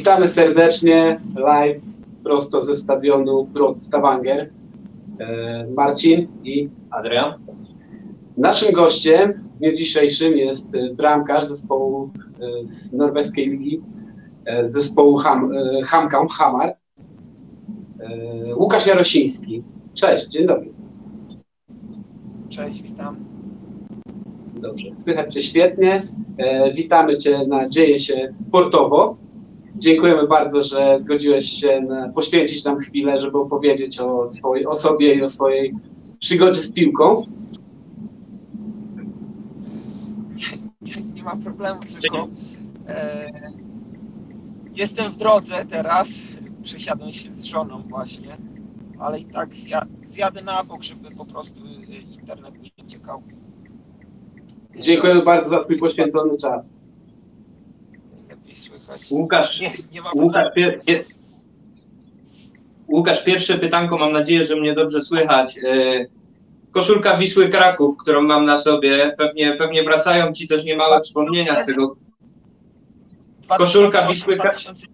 Witamy serdecznie live prosto ze stadionu Brod Stavanger. E, Marcin i Adrian. naszym gościem w dniu dzisiejszym jest e, bramkarz zespołu e, z norweskiej ligi, zespołu Ham, Hamkam, Hamar, Łukasz Jarosiński. Cześć, dzień dobry. Cześć, witam. Dobrze, słychać Cię świetnie. Witamy Cię na Dzieje się sportowo. Dziękujemy bardzo, że zgodziłeś się na, poświęcić nam chwilę, żeby opowiedzieć o swojej osobie i o swojej przygodzie z piłką. Nie, ma problemu, tylko e, jestem w drodze teraz. Przesiadłem się z żoną właśnie, ale i tak zja, zjadę na bok, żeby po prostu e, internet nie uciekał. Dziękujemy bardzo za Twój poświęcony czas. Lepiej słychać. Łukasz, Nie, nie ma Łukasz, pier, pier, Łukasz, pierwsze pytanko, mam nadzieję, że mnie dobrze słychać. E, Koszulka Wisły Kraków, którą mam na sobie, pewnie, pewnie wracają Ci też niemałe wspomnienia z tego. koszulka Wisły Kra- 2000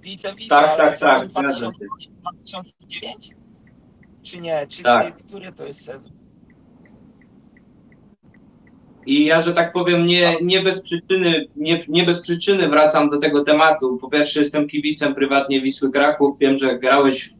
Widzę, widzę, Tak, tak, tak, sezon zgadzam 2008, 2009? Czy nie? Czy Tak. który to jest sezon? I ja, że tak powiem, nie, nie, bez przyczyny, nie, nie bez przyczyny wracam do tego tematu. Po pierwsze, jestem kibicem prywatnie Wisły Kraków. Wiem, że grałeś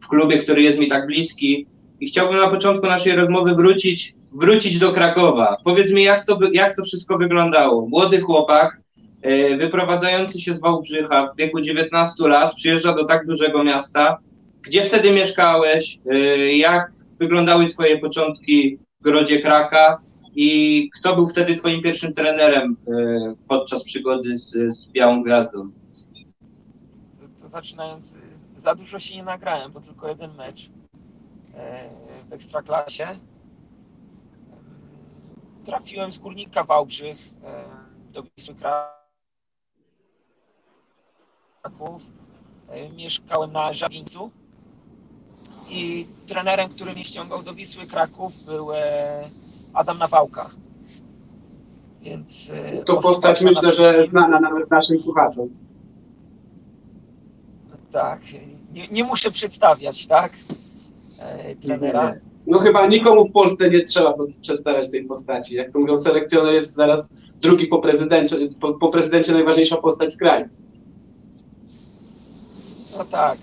w klubie, który jest mi tak bliski. I chciałbym na początku naszej rozmowy wrócić, wrócić do Krakowa. Powiedz mi, jak to, jak to wszystko wyglądało? Młody chłopak, e, wyprowadzający się z Wałbrzycha w wieku 19 lat, przyjeżdża do tak dużego miasta. Gdzie wtedy mieszkałeś? E, Jak wyglądały Twoje początki w Grodzie Kraka? I kto był wtedy twoim pierwszym trenerem e, podczas przygody z, z Białą Gwiazdą? To, to zaczynając, za dużo się nie nagrałem, bo tylko jeden mecz e, w Ekstraklasie. Em, Trafiłem z Górnika Wałbrzych e, do Wisły Kraków. Mieszkałem na Żabińcu i trenerem, który mnie ściągał do Wisły Kraków był Adam Nawałka. Więc e, To postać myślę, że znana nawet naszym słuchaczom. Tak, nie, nie muszę przedstawiać, tak? E, trenera. No chyba nikomu w Polsce nie trzeba przedstawiać tej postaci. Jak to mówią, selekcjoner jest zaraz drugi po prezydencie, po, po prezydencie najważniejsza postać w kraju. No tak.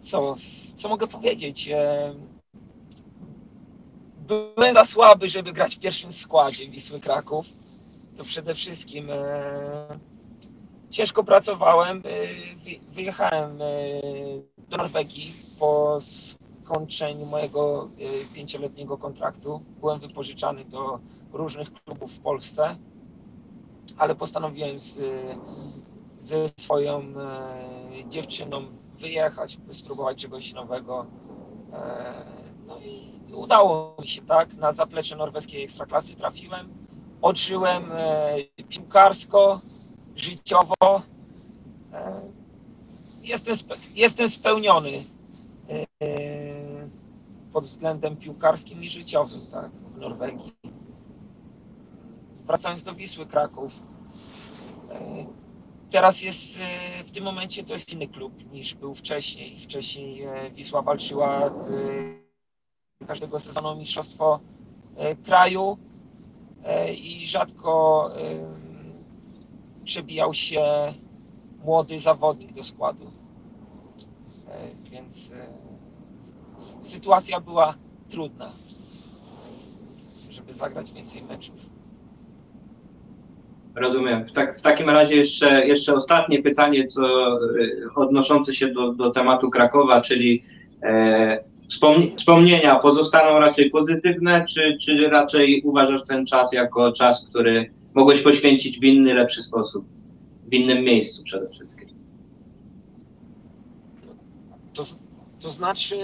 Co, co mogę powiedzieć? Em, Byłem za słaby, żeby grać w pierwszym składzie Wisły Kraków. To przede wszystkim e, ciężko pracowałem. e, wy- Wyjechałem e, do Norwegii po skończeniu mojego e, pięcioletniego kontraktu. Byłem wypożyczany do różnych klubów w Polsce, ale postanowiłem z, ze swoją dziewczyną wyjechać, spróbować czegoś nowego. Udało mi się, tak? Na zaplecze norweskiej ekstraklasy trafiłem. Odżyłem e, piłkarsko, życiowo. E, jestem, spe, jestem spełniony e, pod względem piłkarskim i życiowym, tak? W Norwegii. Wracając do Wisły Kraków. E, Teraz jest e, w tym momencie to jest inny klub niż był wcześniej. Wcześniej e, Wisła walczyła z, każdego sezonu mistrzostwo e, kraju e, i rzadko przebijał się młody zawodnik do składu. E, Więc sytuacja była trudna, żeby zagrać więcej meczów. Rozumiem. W, tak, w takim razie jeszcze, jeszcze ostatnie pytanie, co odnoszące się do, do tematu Krakowa, czyli wspomnienia pozostaną raczej pozytywne, czy, czy raczej uważasz ten czas jako czas, który mogłeś poświęcić w inny, lepszy sposób? W innym miejscu przede wszystkim. To, to znaczy,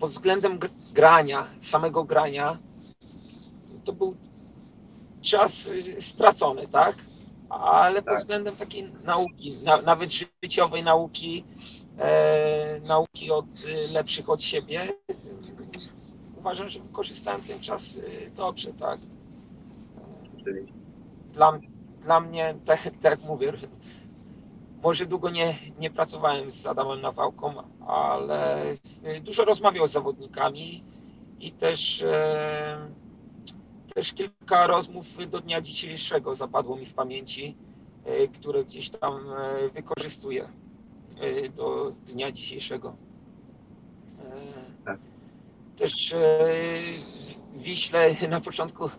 pod względem gr- grania, samego grania, to był czas y, stracony, tak? Ale pod Tak. względem takiej nauki, na, nawet życiowej nauki, nauki od y, lepszych od siebie, uważam, że wykorzystałem ten czas y, dobrze, tak? Dla, dla mnie, tak, tak jak mówię, może długo nie, nie pracowałem z Adamem Nawałką, ale dużo rozmawiał z zawodnikami i też, e, też kilka rozmów do dnia dzisiejszego zapadło mi w pamięci, e, które gdzieś tam e, wykorzystuję e, do dnia dzisiejszego. E, Tak. Też e, w Wiśle na początku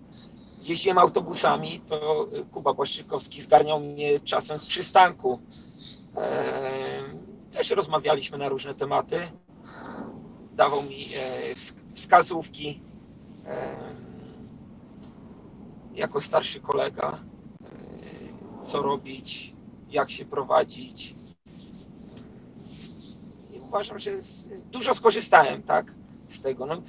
jeździłem autobusami, to Kuba Błaszczykowski zgarniał mnie czasem z przystanku. Też rozmawialiśmy na różne tematy. Dawał mi e, wsk- wskazówki jako starszy kolega, e, co robić, jak się prowadzić. I uważam, że dużo skorzystałem tak, z tego. No,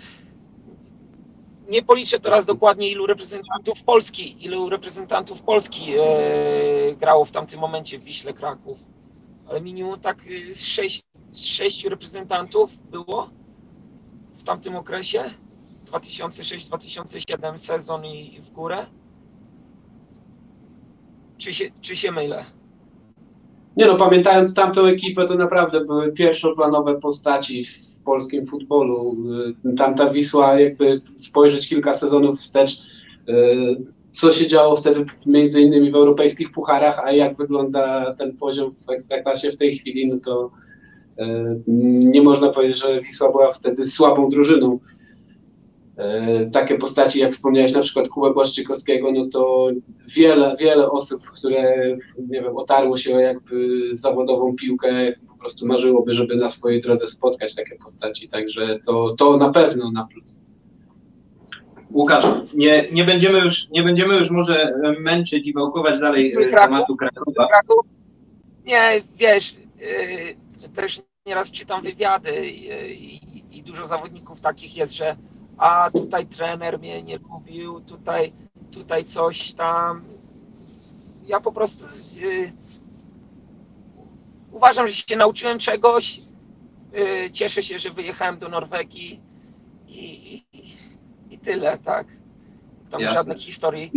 nie policzę teraz dokładnie, ilu reprezentantów Polski, ilu reprezentantów Polski e, grało w tamtym momencie w Wiśle Kraków, ale minimum tak e, z, sześć, z sześciu reprezentantów było w tamtym okresie. 2006-2007 sezon i w górę. Czy się, czy się mylę? Nie no, pamiętając tamtą ekipę, to naprawdę były pierwszoplanowe postaci w polskim futbolu. Y, Tamta Wisła, jakby spojrzeć kilka sezonów wstecz, y, co się działo wtedy między innymi w europejskich pucharach, a jak wygląda ten poziom w Ekstraklasie w tej chwili, no to y, nie można powiedzieć, że Wisła była wtedy słabą drużyną. E, takie postaci, jak wspomniałeś, na przykład Kubę Błaszczykowskiego, no to wiele, wiele osób, które, nie wiem, otarło się o jakby zawodową piłkę, po prostu marzyłoby, żeby na swojej drodze spotkać takie postaci, także to, to na pewno na plus. Łukasz, nie, nie, będziemy już, nie będziemy już może męczyć i wałkować dalej e, tematu Krakowa. Kraków? Nie, wiesz, yy, też nieraz czytam wywiady yy, i, i dużo zawodników takich jest, że a tutaj trener mnie nie lubił, tutaj, tutaj coś tam. Ja po prostu yy, uważam, że się nauczyłem czegoś. Yy, cieszę się, że wyjechałem do Norwegii i, i, i tyle, tak. Tam Jasne. żadnych historii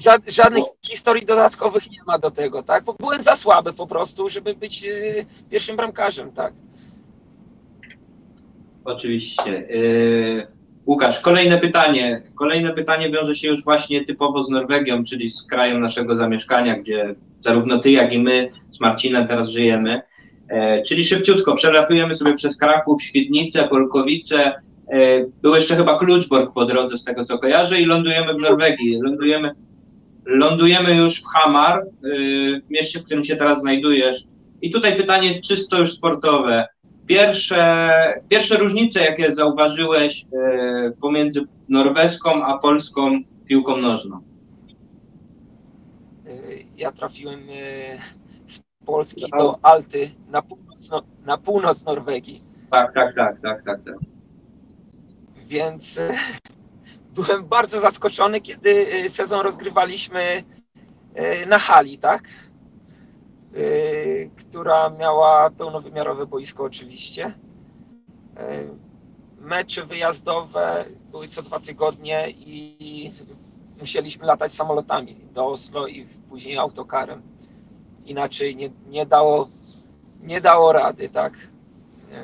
ża- żadnych historii dodatkowych nie ma do tego, tak? Bo byłem za słaby po prostu, żeby być yy, pierwszym bramkarzem, tak? Oczywiście. Yy, Łukasz, kolejne pytanie. Kolejne pytanie wiąże się już właśnie typowo z Norwegią, czyli z krajem naszego zamieszkania, gdzie zarówno ty, jak i my z Marcinem teraz żyjemy. E, czyli szybciutko, przelatujemy sobie przez Kraków, Świdnicę, Polkowice. E, był jeszcze chyba Kluczbork po drodze, z tego co kojarzę, i lądujemy w Norwegii. Lądujemy, lądujemy już w Hamar, y, w mieście, w którym się teraz znajdujesz. I tutaj pytanie czysto już sportowe. Pierwsze, pierwsze różnice, jakie zauważyłeś e, pomiędzy norweską a polską piłką nożną? Yy, Ja trafiłem yy, z Polski do Alty na północ, no, na północ Norwegii, Tak, tak, tak, tak, tak. tak. więc byłem bardzo zaskoczony, kiedy sezon rozgrywaliśmy na hali, tak? Która miała pełnowymiarowe boisko oczywiście. Yy, Mecze wyjazdowe były co dwa tygodnie i musieliśmy latać samolotami do Oslo i później autokarem. Inaczej nie, nie, dało, nie dało rady, tak. Yy,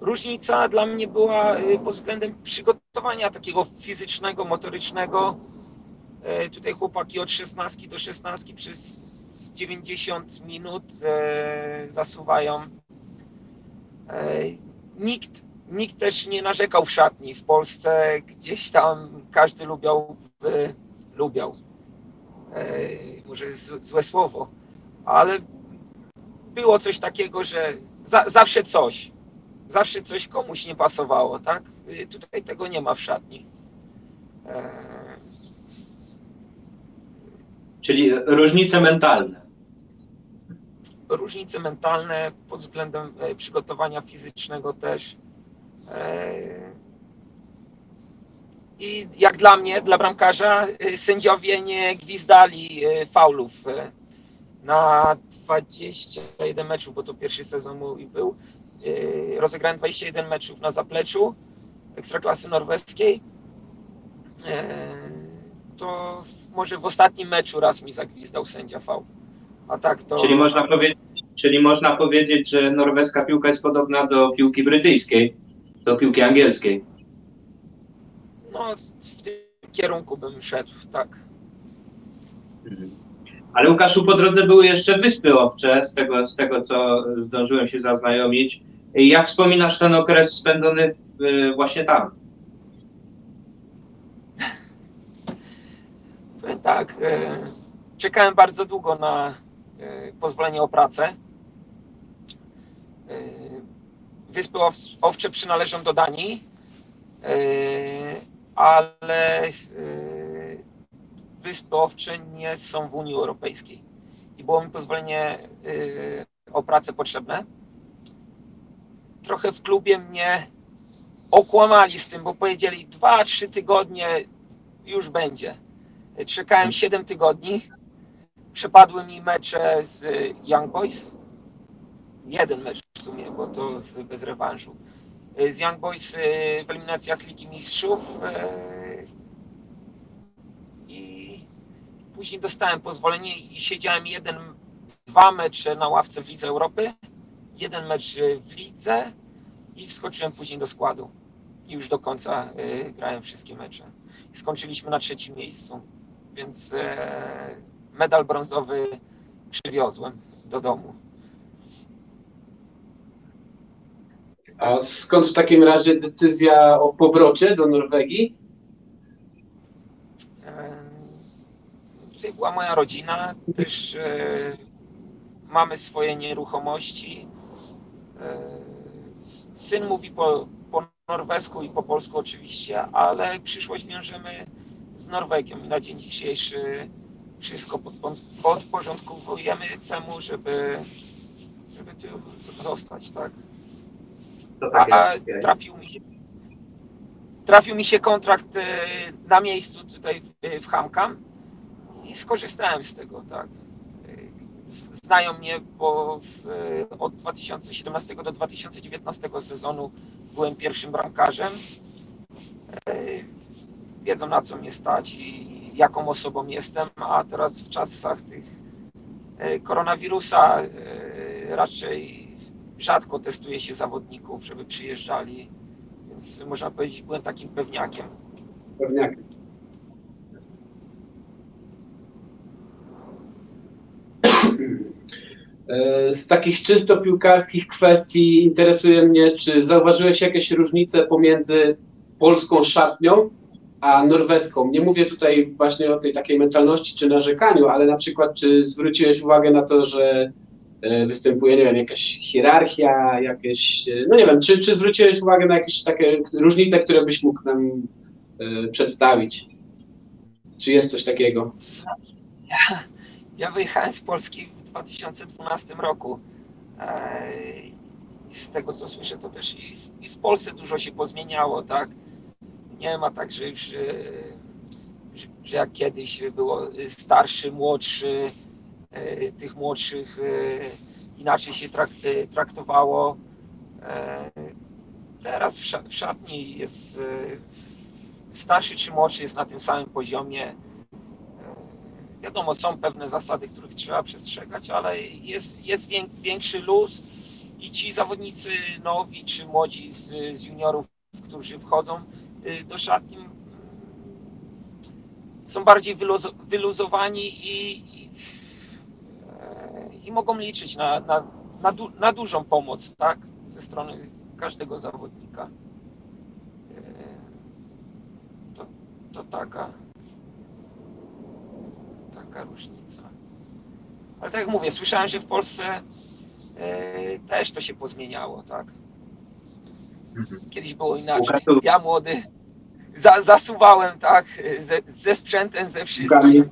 Różnica dla mnie była yy, pod względem przygotowania takiego fizycznego, motorycznego. Tutaj chłopaki od 16 do 16 przez 90 minut e, zasuwają. E, nikt, nikt też nie narzekał w szatni. W Polsce gdzieś tam każdy lubiał, lubiał. E, może złe słowo, ale było coś takiego, że za, zawsze coś. zawsze coś komuś nie pasowało, tak? Tutaj tego nie ma w szatni. Czyli różnice mentalne. Różnice mentalne pod względem e, przygotowania fizycznego też. E, I jak dla mnie, dla bramkarza, e, sędziowie nie gwizdali faulów na 21 meczów, bo to pierwszy sezon mój był. Rozegrałem 21 meczów na zapleczu Ekstraklasy Norweskiej. To może w ostatnim meczu raz mi zagwizdał sędzia faul. A tak to. Czyli można, powiedzieć, czyli można powiedzieć, że norweska piłka jest podobna do piłki brytyjskiej, do piłki angielskiej. No, w tym kierunku bym szedł, tak. Ale Łukaszu, po drodze były jeszcze Wyspy Owcze, z tego, z tego co zdążyłem się zaznajomić. Jak wspominasz ten okres spędzony w, właśnie tam? Powiem tak, e, czekałem bardzo długo na pozwolenie o pracę. E, Wyspy Ow- Owcze przynależą do Danii, e, ale Wyspy Owcze nie są w Unii Europejskiej. I było mi pozwolenie o pracę potrzebne. Trochę w klubie mnie okłamali z tym, bo powiedzieli 2-3 tygodnie już będzie. Czekałem 7 tygodni. Przepadły mi mecze z y, Young Boys. Jeden mecz w sumie, bo to bez rewanżu. Y, Z Young Boys y, w eliminacjach Ligi Mistrzów. I później dostałem pozwolenie i siedziałem jeden, dwa mecze na ławce w Lidze Europy, jeden mecz w Lidze i wskoczyłem później do składu. I już do końca grałem wszystkie mecze. Skończyliśmy na trzecim miejscu więc e, medal brązowy przywiozłem do domu. A skąd w takim razie decyzja o powrocie do Norwegii? E, Tutaj była moja rodzina, też e, mamy swoje nieruchomości. E, Syn mówi po, po norwesku i po polsku oczywiście, ale przyszłość wiążemy z Norwegią i na dzień dzisiejszy wszystko podporządkowujemy temu, żeby, żeby tu zostać, tak? Takie- A trafił mi się, trafił mi się kontrakt e, na miejscu tutaj w, w Hamkam i skorzystałem z tego, tak. E, Znają mnie, bo w, od 2017 do 2019 sezonu byłem pierwszym bramkarzem. E, Wiedzą na co mnie stać i jaką osobą jestem, a teraz w czasach tych e, koronawirusa e, raczej rzadko testuje się zawodników, żeby przyjeżdżali, więc można powiedzieć, byłem takim pewniakiem. Pewniak. E, Z takich czysto piłkarskich kwestii interesuje mnie, czy zauważyłeś jakieś różnice pomiędzy polską szatnią a norweską? Nie mówię tutaj właśnie o tej takiej mentalności czy narzekaniu, ale na przykład czy zwróciłeś uwagę na to, że e, występuje, nie wiem, jakaś hierarchia, jakieś, e, no nie wiem, czy, czy zwróciłeś uwagę na jakieś takie różnice, które byś mógł nam e, przedstawić? Czy jest coś takiego? Ja, ja wyjechałem z Polski w 2012 roku. I z tego co słyszę, to też i w, i w Polsce dużo się pozmieniało, tak? Nie ma tak, że już, e, że, że jak kiedyś było starszy, młodszy, e, tych młodszych e, inaczej się trak, traktowało. Teraz w sza- w szatni jest starszy czy młodszy jest na tym samym poziomie. Wiadomo, są pewne zasady, których trzeba przestrzegać, ale jest, jest wię- większy luz i ci zawodnicy nowi czy młodzi z, z juniorów, którzy wchodzą do szatni, są bardziej wyluzo- wyluzowani i, i, i mogą liczyć na, na, na, du, na dużą pomoc tak, ze strony każdego zawodnika. E, To, to taka taka różnica. Ale tak jak mówię, słyszałem, że w Polsce e, też to się pozmieniało, tak? Kiedyś było inaczej. Ja młody za, zasuwałem, tak, ze, ze sprzętem, ze wszystkim.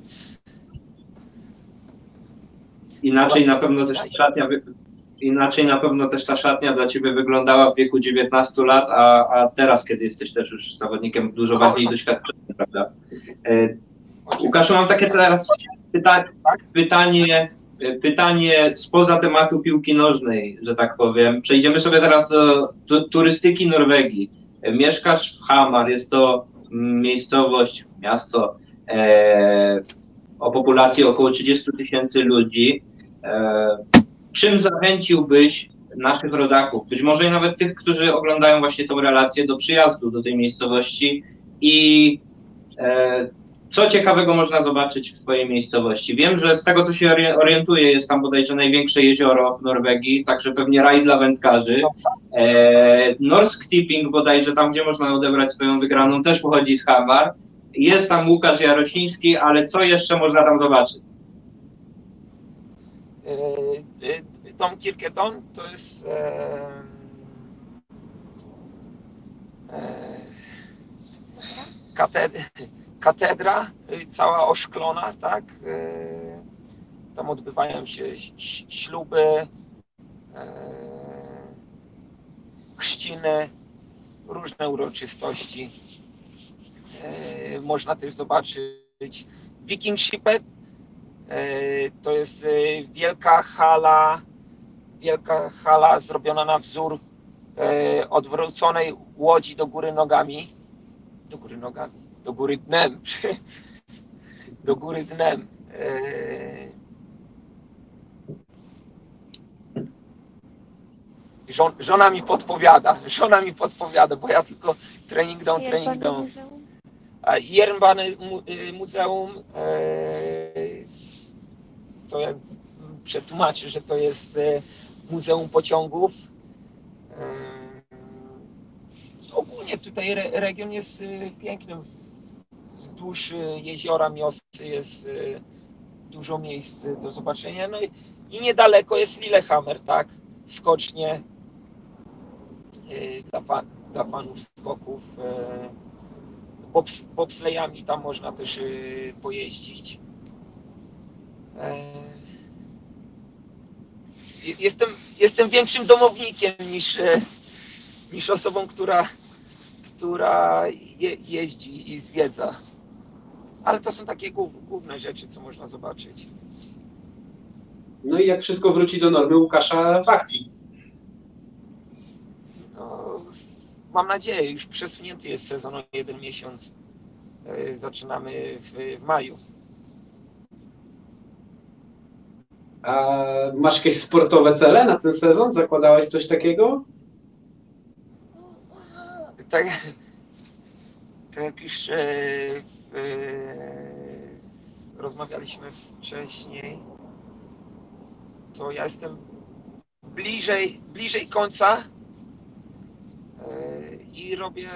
Inaczej na pewno też ta szatnia, inaczej na pewno też ta szatnia dla ciebie wyglądała w wieku 19 lat, a, a teraz, kiedy jesteś też już zawodnikiem dużo bardziej doświadczonym, prawda? E, Łukaszu, mam takie teraz pyta pytanie, e, pytanie spoza tematu piłki nożnej, że tak powiem. Przejdziemy sobie teraz do, do turystyki Norwegii. E, Mieszkasz w Hamar, jest to mm, miejscowość, miasto e, o populacji około 30 tysięcy ludzi. E, czym zachęciłbyś naszych rodaków, być może nawet tych, którzy oglądają właśnie tą relację do przyjazdu do tej miejscowości i e, co ciekawego można zobaczyć w Twojej miejscowości? Wiem, że z tego, co się ori- orientuję, jest tam bodajże największe jezioro w Norwegii, także pewnie raj dla wędkarzy. E, Norsk Tipping bodajże, tam gdzie można odebrać swoją wygraną, też pochodzi z Hamar. Jest tam Łukasz Jarosiński, ale co jeszcze można tam zobaczyć? E, e, Dom Kirketon to jest e, katedra e, cała oszklona, tak? E, Tam odbywają się śluby, e, chrzciny, różne uroczystości. Można też zobaczyć Viking Shipet, To jest wielka hala, wielka hala zrobiona na wzór odwróconej łodzi do góry nogami. Do góry nogami, do góry dnem. Do góry dnem. E, Żon, żona mi podpowiada, żona mi podpowiada, bo ja tylko trening dom, trening dom. A Jernbany mu, y, Muzeum e, to jak przetłumaczę, że to jest e, Muzeum Pociągów. E, Ogólnie tutaj re, region jest e, piękny. Wzdłuż e, jeziora Miosy jest e, dużo miejsc do zobaczenia. No i, i niedaleko jest Lillehammer, tak? Skocznie dla, fa, dla fanów skoków. bobs, bobslejami tam można też y, pojeździć. Je- Jestem, jestem większym domownikiem niż, niż osobą, która, która je, jeździ i zwiedza. Ale to są takie głów, główne rzeczy, co można zobaczyć. No i jak wszystko wróci do normy Łukasza w akcji. No, mam nadzieję, już przesunięty jest sezon o jeden miesiąc. E, Zaczynamy w, w maju. A masz jakieś sportowe cele na ten sezon? Zakładałeś coś takiego? Tak, tak jak już e, w, e, rozmawialiśmy wcześniej, to ja jestem bliżej, bliżej końca e, i robię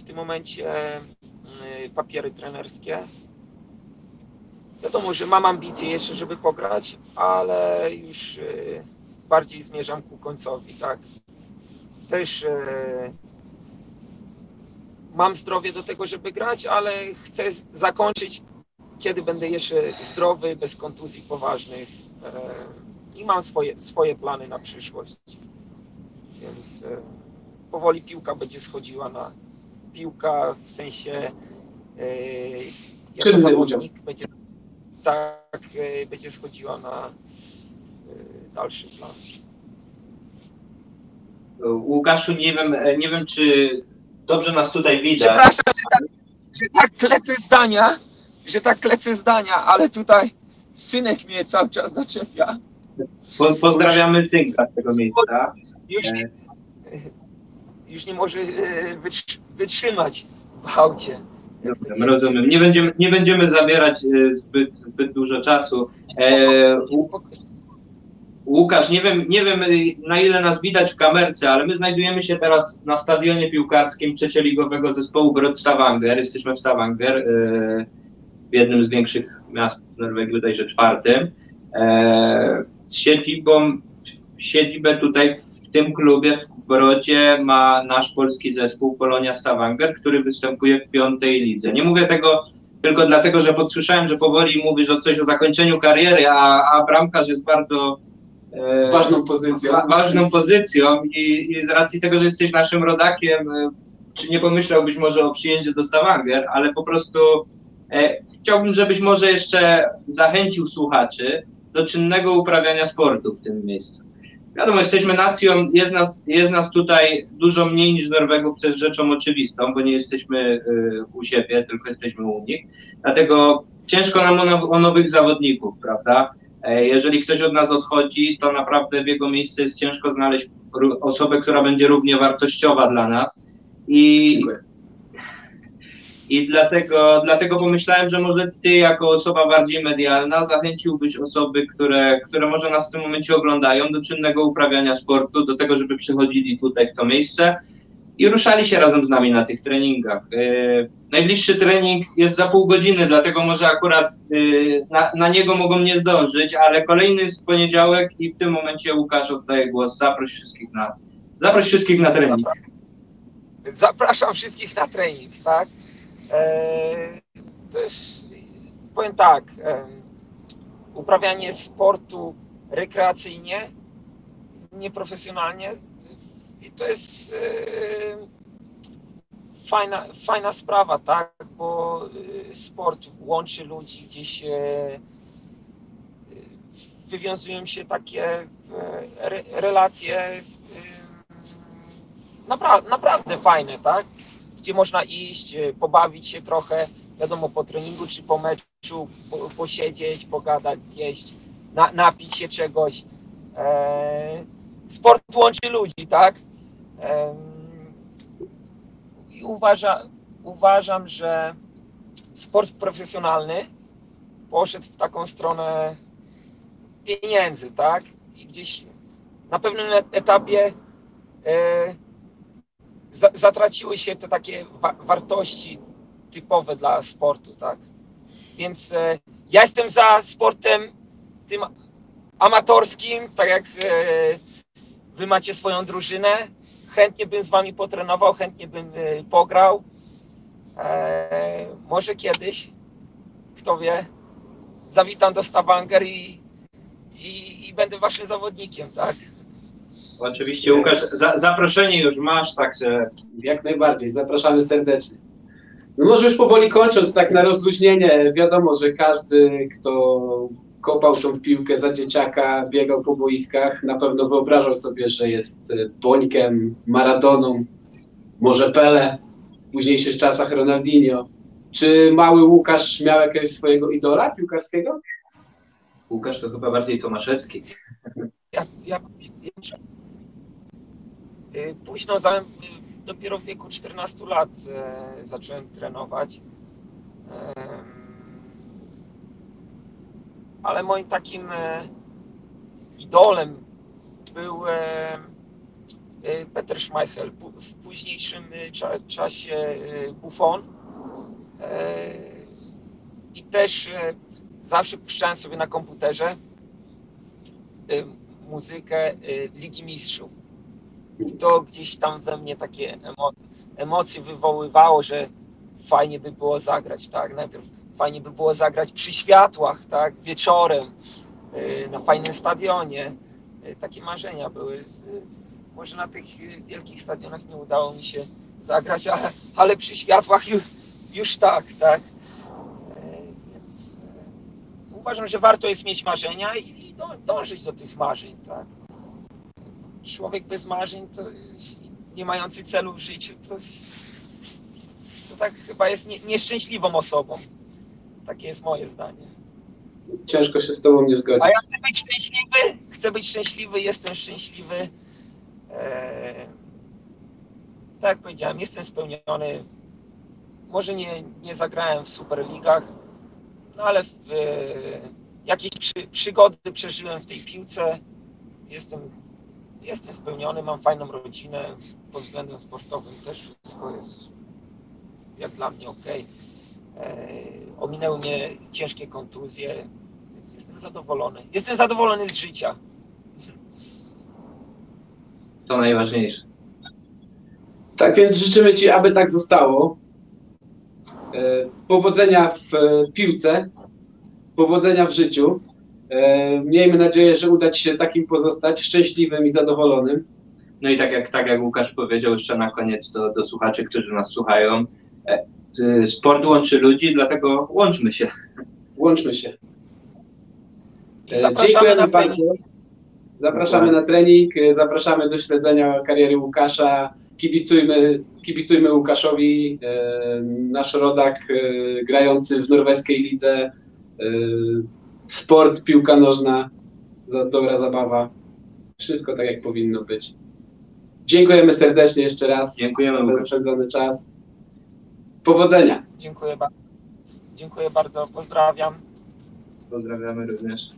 w tym momencie e, papiery trenerskie. Wiadomo, że mam ambicje jeszcze, żeby pograć, ale już e, bardziej zmierzam ku końcowi, tak. Też e, mam zdrowie do tego, żeby grać, ale chcę zakończyć, kiedy będę jeszcze zdrowy, bez kontuzji poważnych. E, I mam swoje, swoje plany na przyszłość. Więc e, powoli piłka będzie schodziła na piłka w sensie e, jako zawodnik będzie tak będzie schodziła na dalszy plan. Łukaszu, nie wiem, nie wiem, czy dobrze nas tutaj widać. Przepraszam, że tak, że tak klecę zdania, że tak klecę zdania, ale tutaj synek mnie cały czas zaczepia. Po, pozdrawiamy Tynka z tego miejsca. Już nie, już nie może e, wytrzy- wytrzymać w aucie. To Rozumiem. Nie będziemy, nie będziemy zabierać e, zbyt, zbyt dużo czasu. E, Spoko- Łukasz, nie wiem, nie wiem y, na ile nas widać w kamerce, ale my znajdujemy się teraz na stadionie piłkarskim trzecioligowego zespołu Brod Stavanger. Jesteśmy w Stavanger, y, w jednym z większych miast Norwegii, bodajże czwartym. E, Z siedzibą, siedzibę tutaj w tym klubie w Brodzie ma nasz polski zespół Polonia Stavanger, który występuje w piątej lidze. Nie mówię tego tylko dlatego, że podsłyszałem, że powoli mówisz o coś o zakończeniu kariery, a, a bramkarz jest bardzo ważną pozycją. Wa ważną pozycją i, i, z racji tego, że jesteś naszym rodakiem, e, czy nie pomyślałbyś może o przyjeździe do Stavanger, ale po prostu e, chciałbym, żebyś może jeszcze zachęcił słuchaczy do czynnego uprawiania sportu w tym miejscu. Wiadomo, jesteśmy nacją, jest nas, jest nas tutaj dużo mniej niż Norwegów, co jest rzeczą oczywistą, bo nie jesteśmy y, u siebie, tylko jesteśmy u nich. Dlatego ciężko nam o, o nowych zawodników, prawda? E, jeżeli ktoś od nas odchodzi, to naprawdę w jego miejsce jest ciężko znaleźć osobę, która będzie równie wartościowa dla nas. I, Dziękuję. I dlatego, dlatego pomyślałem, że może ty jako osoba bardziej medialna zachęciłbyś osoby, które, które może nas w tym momencie oglądają do czynnego uprawiania sportu, do tego, żeby przychodzili tutaj w to miejsce i ruszali się razem z nami na tych treningach. Yy, najbliższy trening jest za pół godziny, dlatego może akurat yy, na, na, niego mogą nie zdążyć, ale kolejny jest w poniedziałek i w tym momencie Łukasz oddaje głos. Zaproś wszystkich na, zaproś wszystkich na trening. Zapraszam wszystkich na trening, tak? E, to jest, powiem tak, uprawianie sportu rekreacyjnie, nieprofesjonalnie, to jest fajna, fajna sprawa, tak, bo e, sport łączy ludzi, gdzieś e, wywiązują się takie relacje naprawdę, naprawdę fajne, tak? gdzie można iść, e, pobawić się trochę, wiadomo, po treningu czy po meczu, po, posiedzieć, pogadać, zjeść, na, napić się czegoś. E, sport łączy ludzi, tak? I uważa, uważam, że sport profesjonalny poszedł w taką stronę pieniędzy, tak? I gdzieś na pewnym etapie e, zatraciły się te takie wa wartości typowe dla sportu, tak? Więc e, ja jestem za sportem tym amatorskim, tak jak e, wy macie swoją drużynę. Chętnie bym z wami potrenował, chętnie bym e, pograł. E, może kiedyś, kto wie, zawitam do Stavanger i, i, i będę waszym zawodnikiem, tak? Oczywiście, Łukasz, za, zaproszenie już masz, także. Jak najbardziej, zapraszamy serdecznie. No może już powoli kończąc, tak na rozluźnienie, wiadomo, że każdy, kto kopał tą piłkę za dzieciaka, biegał po boiskach, na pewno wyobrażał sobie, że jest e, Bońkiem, Maradoną, może Pele, w późniejszych czasach Ronaldinho. Czy mały Łukasz miał jakiegoś swojego idola piłkarskiego? Łukasz to chyba bardziej Tomaszewski. Ja, ja, ja Y, późno, dopiero w wieku 14 lat e, zacząłem trenować. Ale moim takim e, idolem był e, Peter Schmeichel, w późniejszym czasie Buffon. I też zawsze puszczałem sobie na komputerze muzykę Ligi Mistrzów i to gdzieś tam we mnie takie emo emocje wywoływało, że fajnie by było zagrać, tak? Najpierw fajnie by było zagrać przy światłach, tak? Wieczorem, yy, na fajnym stadionie. Yy, takie marzenia były. Yy, może na tych wielkich stadionach nie udało mi się zagrać, ale, przy światłach już, już tak, tak? Więc uważam, że warto jest mieć marzenia i, dążyć do tych marzeń, tak? człowiek bez marzeń, to nie mający celu w życiu, to, to tak chyba jest nie, nieszczęśliwą osobą. Takie jest moje zdanie. Ciężko się z tobą nie zgodzić. A ja chcę być szczęśliwy, chcę być szczęśliwy, jestem szczęśliwy. Eee, tak jak powiedziałem, jestem spełniony. Może nie, nie zagrałem w Superligach, no ale w, e, jakieś przy, przygody przeżyłem w tej piłce. Jestem jestem spełniony, mam fajną rodzinę, pod względem sportowym też wszystko jest jak dla mnie ok. E, ominęły mnie ciężkie kontuzje, więc jestem zadowolony. Jestem zadowolony z życia. To najważniejsze. Tak więc życzymy Ci, aby tak zostało. E, Powodzenia w piłce, powodzenia w życiu. E, Miejmy nadzieję, że uda Ci się takim pozostać, szczęśliwym i zadowolonym. No i tak jak, tak jak Łukasz powiedział jeszcze na koniec do, do słuchaczy, którzy nas słuchają, sport łączy ludzi, dlatego łączmy się. Łączmy się. Zapraszamy Dziękujemy na bardzo. Zapraszamy na trening, e, zapraszamy do śledzenia kariery Łukasza. Kibicujmy, kibicujmy Łukaszowi, e, nasz rodak grający w norweskiej lidze. Sport, piłka nożna, dobra zabawa. Wszystko tak jak powinno być. Dziękujemy serdecznie jeszcze raz Dziękujemy za ten spędzony czas. Powodzenia. Dziękuję bardzo. Dziękuję bardzo, pozdrawiam. Pozdrawiamy również.